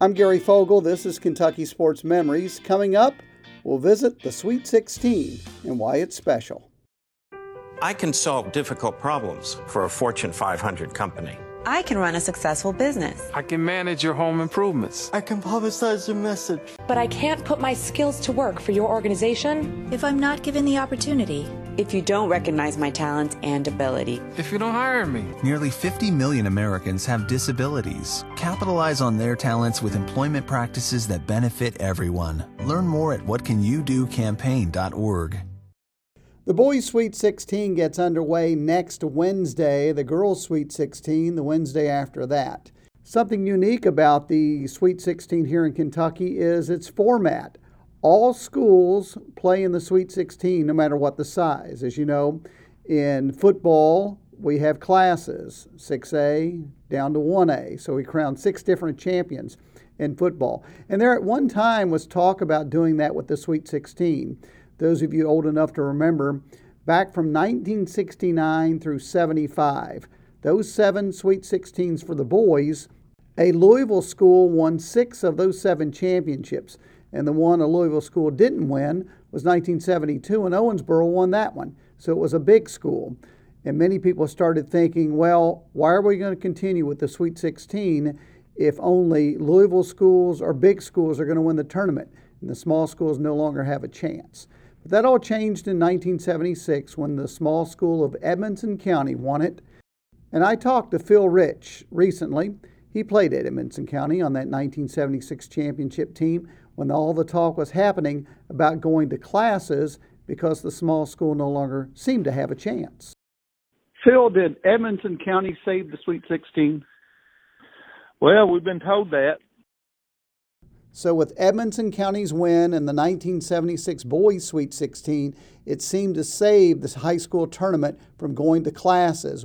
I'm Gary Fogle. This is Kentucky Sports Memories. Coming up, we'll visit the Sweet 16 and why it's special. I can solve difficult problems for a Fortune 500 company. I can run a successful business. I can manage your home improvements. I can publicize your message. But I can't put my skills to work for your organization if I'm not given the opportunity. If you don't recognize my talents and ability. If you don't hire me. Nearly 50 million Americans have disabilities. Capitalize on their talents with employment practices that benefit everyone. Learn more at whatcanyoudocampaign.org. The boys' Sweet 16 gets underway next Wednesday, the girls' Sweet 16 the Wednesday after that. Something unique about the Sweet 16 here in Kentucky is its format. All schools play in the Sweet 16 no matter what the size. As you know, in football, we have classes 6A down to 1A. So we crown six different champions in football. And there at one time was talk about doing that with the Sweet 16 those of you old enough to remember, back from 1969 through 75, those seven Sweet 16s for the boys, a Louisville school won six of those seven championships. And the one a Louisville school didn't win was 1972, and Owensboro won that one. So it was a big school. And many people started thinking, well, why are we going to continue with the Sweet 16 if only Louisville schools or big schools are going to win the tournament and the small schools no longer have a chance? But that all changed in 1976 when the small school of Edmonson County won it. And I talked to Phil Rich recently. He played at Edmonson County on that 1976 championship team when all the talk was happening about going to classes because the small school no longer seemed to have a chance. Phil, did Edmonson County save the Sweet 16? Well, we've been told that. So, with Edmonson County's win in the 1976 Boys Sweet 16, it seemed to save this high school tournament from going to classes.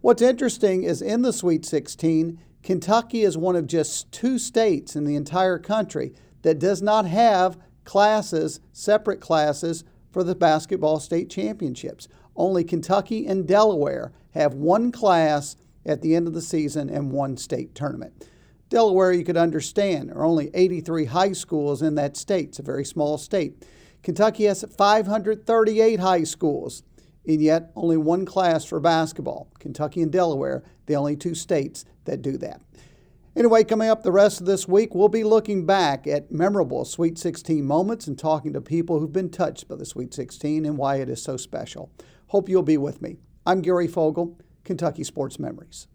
What's interesting is in the Sweet 16, Kentucky is one of just two states in the entire country that does not have classes, separate classes, for the basketball state championships. Only Kentucky and Delaware have one class at the end of the season and one state tournament. Delaware, you could understand, are only 83 high schools in that state. It's a very small state. Kentucky has 538 high schools, and yet only one class for basketball. Kentucky and Delaware, the only two states that do that. Anyway, coming up the rest of this week, we'll be looking back at memorable Sweet 16 moments and talking to people who've been touched by the Sweet 16 and why it is so special. Hope you'll be with me. I'm Gary Fogle, Kentucky Sports Memories.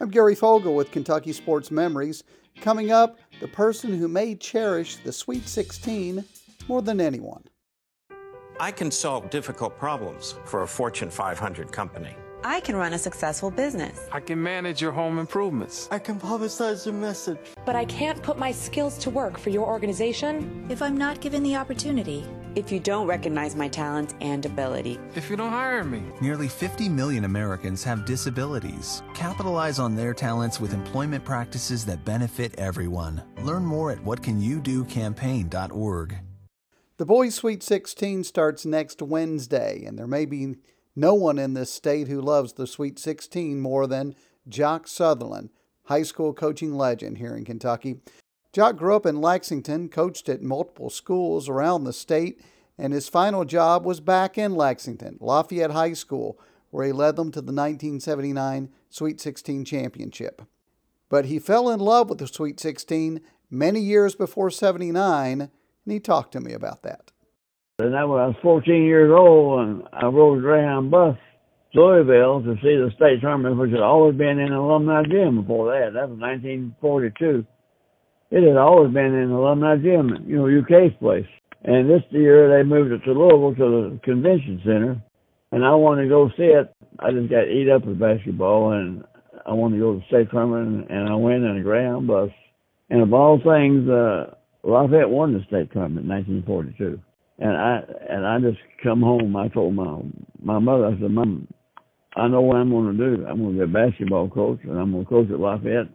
I'm Gary Fogle with Kentucky Sports Memories. Coming up, the person who may cherish the Sweet 16 more than anyone. I can solve difficult problems for a Fortune 500 company. I can run a successful business. I can manage your home improvements. I can publicize your message. But I can't put my skills to work for your organization if I'm not given the opportunity. If you don't recognize my talents and ability. If you don't hire me. Nearly 50 million Americans have disabilities. Capitalize on their talents with employment practices that benefit everyone. Learn more at whatcanyoudocampaign.org. The Boys Sweet 16 starts next Wednesday, and there may be no one in this state who loves the Sweet 16 more than Jock Sutherland, high school coaching legend here in Kentucky. Jock grew up in Lexington, coached at multiple schools around the state, and his final job was back in Lexington, Lafayette High School, where he led them to the 1979 Sweet 16 championship. But he fell in love with the Sweet 16 many years before 79, and he talked to me about that. And I was 14 years old, and I rode a Greyhound bus to Louisville to see the state tournament, which had always been in the alumni gym before that. That was 1942. It had always been in the alumni gym, you know, UK's place. And this year they moved it to Louisville to the convention center, and I wanted to go see it. I just got eat up with basketball, and I wanted to go to the state tournament, and I went in a Greyhound bus. And of all things, uh, Lafayette won the state tournament in 1942 and I and I just come home. I told my my mother, I said, Mom, I know what I'm going to do. I'm going to be a basketball coach, and I'm going to coach at Lafayette,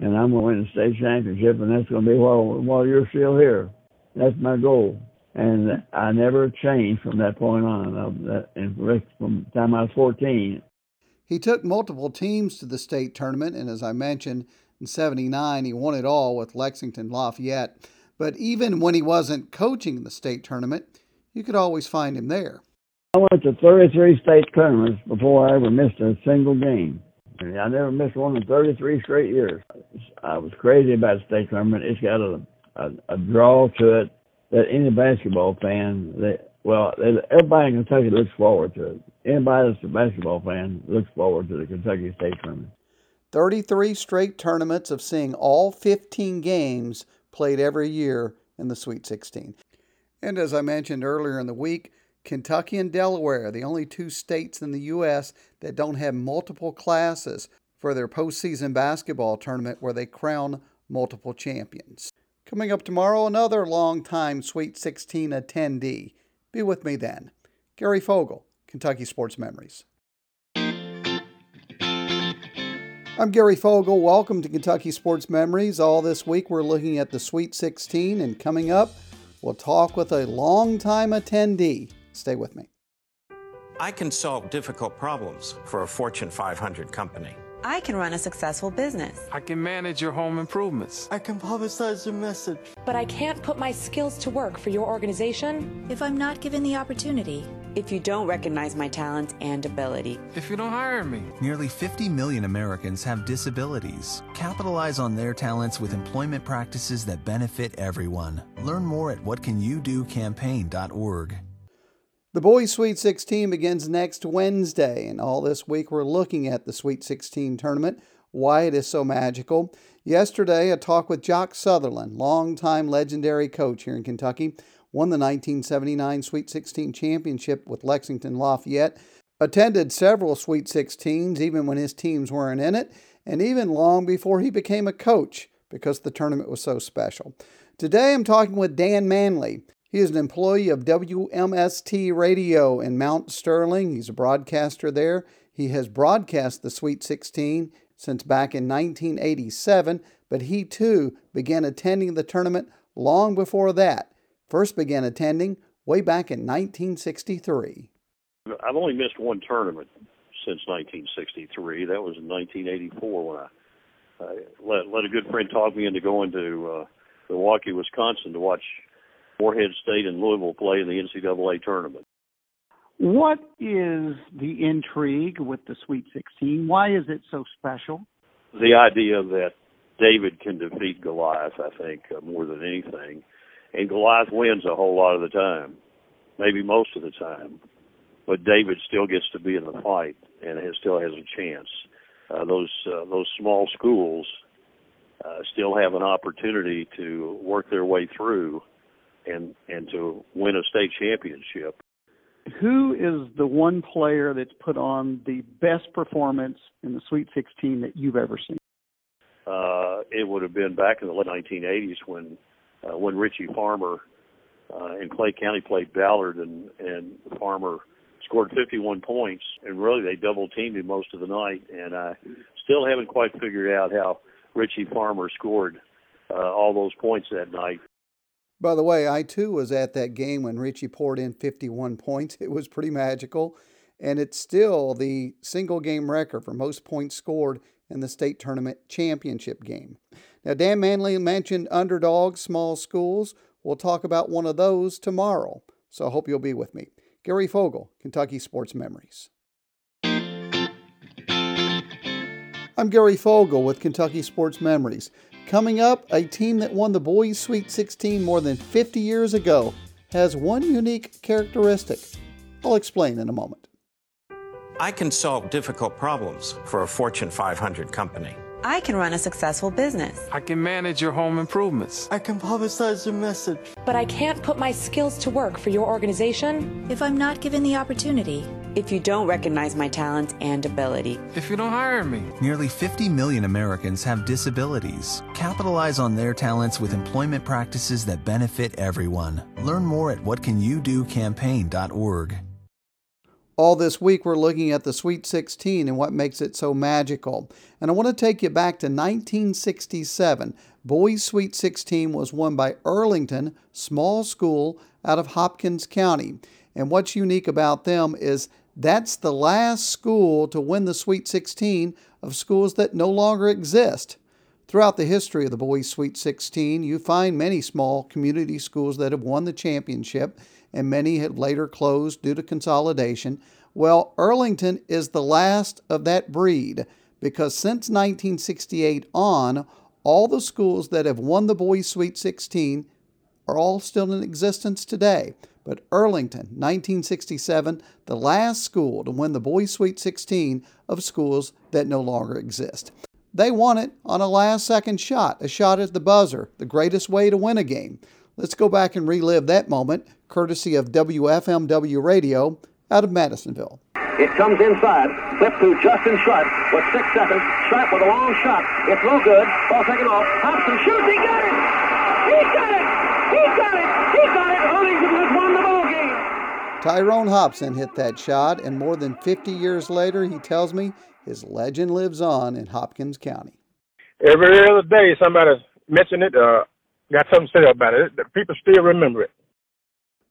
and I'm going to win the state championship, and that's going to be while while you're still here. That's my goal, and I never changed from that point on. And from the time I was 14. He took multiple teams to the state tournament, and as I mentioned, in 79, he won it all with Lexington Lafayette. But even when he wasn't coaching the state tournament, you could always find him there. I went to 33 state tournaments before I ever missed a single game. And I never missed one in 33 straight years. I was crazy about the state tournament. It's got a, a, a draw to it that any basketball fan, that well, everybody in Kentucky looks forward to it. Anybody that's a basketball fan looks forward to the Kentucky State Tournament. 33 straight tournaments of seeing all 15 games played every year in the Sweet 16. And as I mentioned earlier in the week, Kentucky and Delaware, the only two states in the U.S. that don't have multiple classes for their postseason basketball tournament where they crown multiple champions. Coming up tomorrow, another long-time Sweet 16 attendee. Be with me then. Gary Fogle, Kentucky Sports Memories. I'm Gary Fogle. Welcome to Kentucky Sports Memories. All this week we're looking at the Sweet 16, and coming up, we'll talk with a longtime attendee. Stay with me. I can solve difficult problems for a Fortune 500 company. I can run a successful business. I can manage your home improvements. I can publicize your message. But I can't put my skills to work for your organization if I'm not given the opportunity. If you don't recognize my talents and ability. If you don't hire me. Nearly 50 million Americans have disabilities. Capitalize on their talents with employment practices that benefit everyone. Learn more at whatcanyoudocampaign.org. The Boys Sweet 16 begins next Wednesday, and all this week we're looking at the Sweet 16 tournament, why it is so magical. Yesterday, a talk with Jock Sutherland, longtime legendary coach here in Kentucky, won the 1979 Sweet 16 championship with Lexington Lafayette, attended several Sweet 16s even when his teams weren't in it, and even long before he became a coach because the tournament was so special. Today I'm talking with Dan Manley. He is an employee of WMST Radio in Mount Sterling. He's a broadcaster there. He has broadcast the Sweet 16 since back in 1987, but he too began attending the tournament long before that. First began attending way back in 1963. I've only missed one tournament since 1963. That was in 1984 when I, I let, let a good friend talk me into going to uh, Milwaukee, Wisconsin to watch Morehead State and Louisville play in the NCAA tournament. What is the intrigue with the Sweet 16? Why is it so special? The idea that David can defeat Goliath, I think, uh, more than anything. And Goliath wins a whole lot of the time, maybe most of the time. But David still gets to be in the fight and has, still has a chance. Uh, those uh, those small schools uh, still have an opportunity to work their way through and and to win a state championship. Who is the one player that's put on the best performance in the Sweet 16 that you've ever seen? Uh, it would have been back in the late 1980s when uh, when Richie Farmer uh, in Clay County played Ballard and and Farmer scored 51 points and really they double teamed him most of the night and I still haven't quite figured out how Richie Farmer scored uh, all those points that night. By the way, I too was at that game when Richie poured in 51 points. It was pretty magical. And it's still the single game record for most points scored in the state tournament championship game. Now, Dan Manley mentioned underdogs, small schools. We'll talk about one of those tomorrow. So I hope you'll be with me. Gary Fogle, Kentucky Sports Memories. I'm Gary Fogle with Kentucky Sports Memories. Coming up, a team that won the Boys Sweet 16 more than 50 years ago has one unique characteristic. I'll explain in a moment. I can solve difficult problems for a Fortune 500 company. I can run a successful business. I can manage your home improvements. I can publicize your message. But I can't put my skills to work for your organization if I'm not given the opportunity. If you don't recognize my talents and ability. If you don't hire me. Nearly 50 million Americans have disabilities. Capitalize on their talents with employment practices that benefit everyone. Learn more at whatcanyoudocampaign.org. All this week, we're looking at the Sweet 16 and what makes it so magical. And I want to take you back to 1967. Boys Sweet 16 was won by Earlington Small School out of Hopkins County. And what's unique about them is That's the last school to win the Sweet 16 of schools that no longer exist. Throughout the history of the Boys Sweet 16, you find many small community schools that have won the championship, and many have later closed due to consolidation. Well, Earlington is the last of that breed because since 1968 on, all the schools that have won the Boys Sweet 16 are all still in existence today. But Earlington, 1967, the last school to win the Boys Sweet 16 of schools that no longer exist. They won it on a last second shot, a shot at the buzzer, the greatest way to win a game. Let's go back and relive that moment, courtesy of WFMW Radio out of Madisonville. It comes inside, flip to Justin Sharp with six seconds. Sharp with a long shot. It's no good. Ball taken off. Hobson shoots. He got it. He got it. He got it. He got it. Earlington has won the ball game. Tyrone Hobson hit that shot, and more than 50 years later, he tells me his legend lives on in Hopkins County. Every other day, somebody mentioned it, uh, got something to say about it. People still remember it.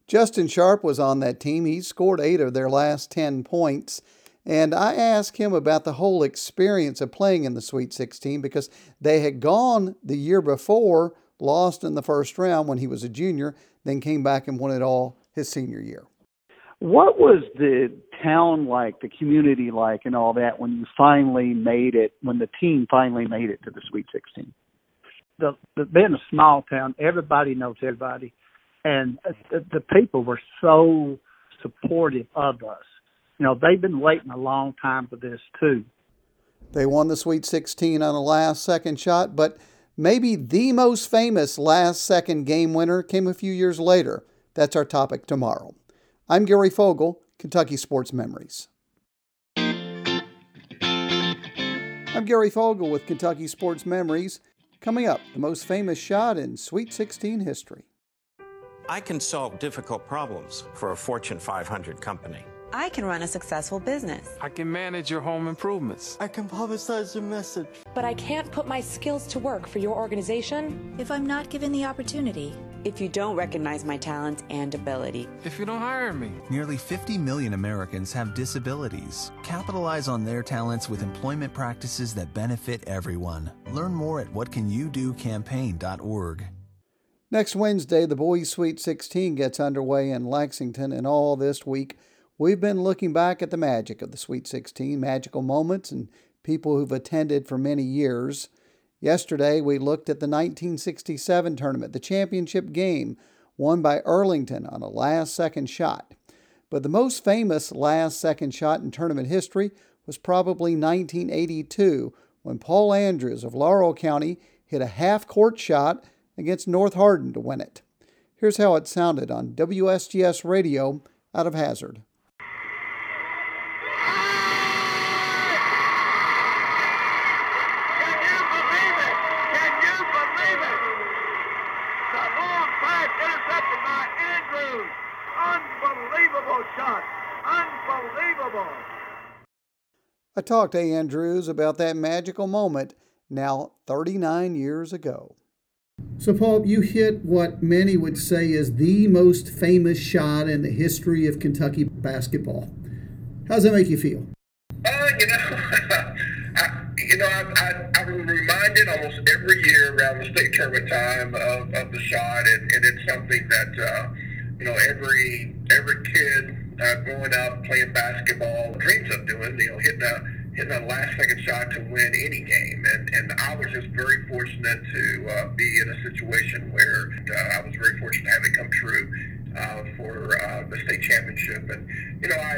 Justin Sharp was on that team. He scored eight of their last 10 points. And I asked him about the whole experience of playing in the Sweet 16 because they had gone the year before, lost in the first round when he was a junior, then came back and won it all his senior year. What was the town like, the community like, and all that when you finally made it, when the team finally made it to the Sweet 16? The, the being a small town, everybody knows everybody, and the, the people were so supportive of us. You know, they've been waiting a long time for this too. They won the Sweet 16 on a last second shot, but maybe the most famous last second game winner came a few years later. That's our topic tomorrow. I'm Gary Fogle, Kentucky Sports Memories. I'm Gary Fogle with Kentucky Sports Memories. Coming up, the most famous shot in Sweet 16 history. I can solve difficult problems for a Fortune 500 company. I can run a successful business. I can manage your home improvements. I can publicize your message. But I can't put my skills to work for your organization if I'm not given the opportunity. If you don't recognize my talents and ability. If you don't hire me. Nearly 50 million Americans have disabilities. Capitalize on their talents with employment practices that benefit everyone. Learn more at whatcanyoudocampaign.org. Next Wednesday, the Boys Sweet 16 gets underway in Lexington, and all this week, we've been looking back at the magic of the Sweet 16, magical moments, and people who've attended for many years. Yesterday, we looked at the 1967 tournament, the championship game, won by Earlington on a last second shot. But the most famous last second shot in tournament history was probably 1982 when Paul Andrews of Laurel County hit a half court shot against North Hardin to win it. Here's how it sounded on WSGS radio out of Hazard. I talked to Andrews about that magical moment now 39 years ago. So, Paul, you hit what many would say is the most famous shot in the history of Kentucky basketball. How does that make you feel? Uh, you know, I, you know, I, I, I'm reminded almost every year around the state tournament time of, of the shot, and, and it's something that uh, you know every every kid uh, growing up playing basketball dreams of doing. You know, hitting a hitting a last second shot to win any game. And, and I was just very fortunate to uh, be in a situation where uh, I was very fortunate to have it come true uh, for uh, the state championship. And, you know, I,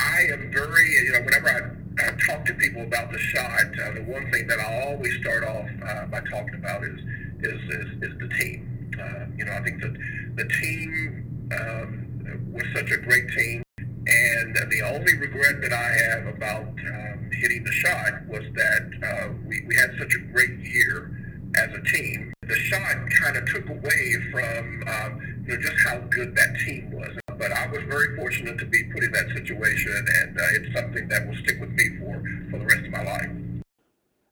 I am very, you know, whenever I, I talk to people about the shot, uh, the one thing that I always start off uh, by talking about is, is, is, is the team. Uh, you know, I think that the team um, was such a great team. And the only regret that I have about um, hitting the shot was that uh, we, we had such a great year as a team. The shot kind of took away from um, you know, just how good that team was. But I was very fortunate to be put in that situation, and uh, it's something that will stick with me for, for the rest of my life.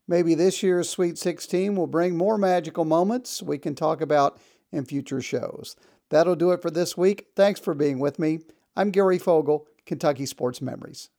Maybe this year's Sweet 16 will bring more magical moments we can talk about in future shows. That'll do it for this week. Thanks for being with me. I'm Gary Fogle, Kentucky Sports Memories.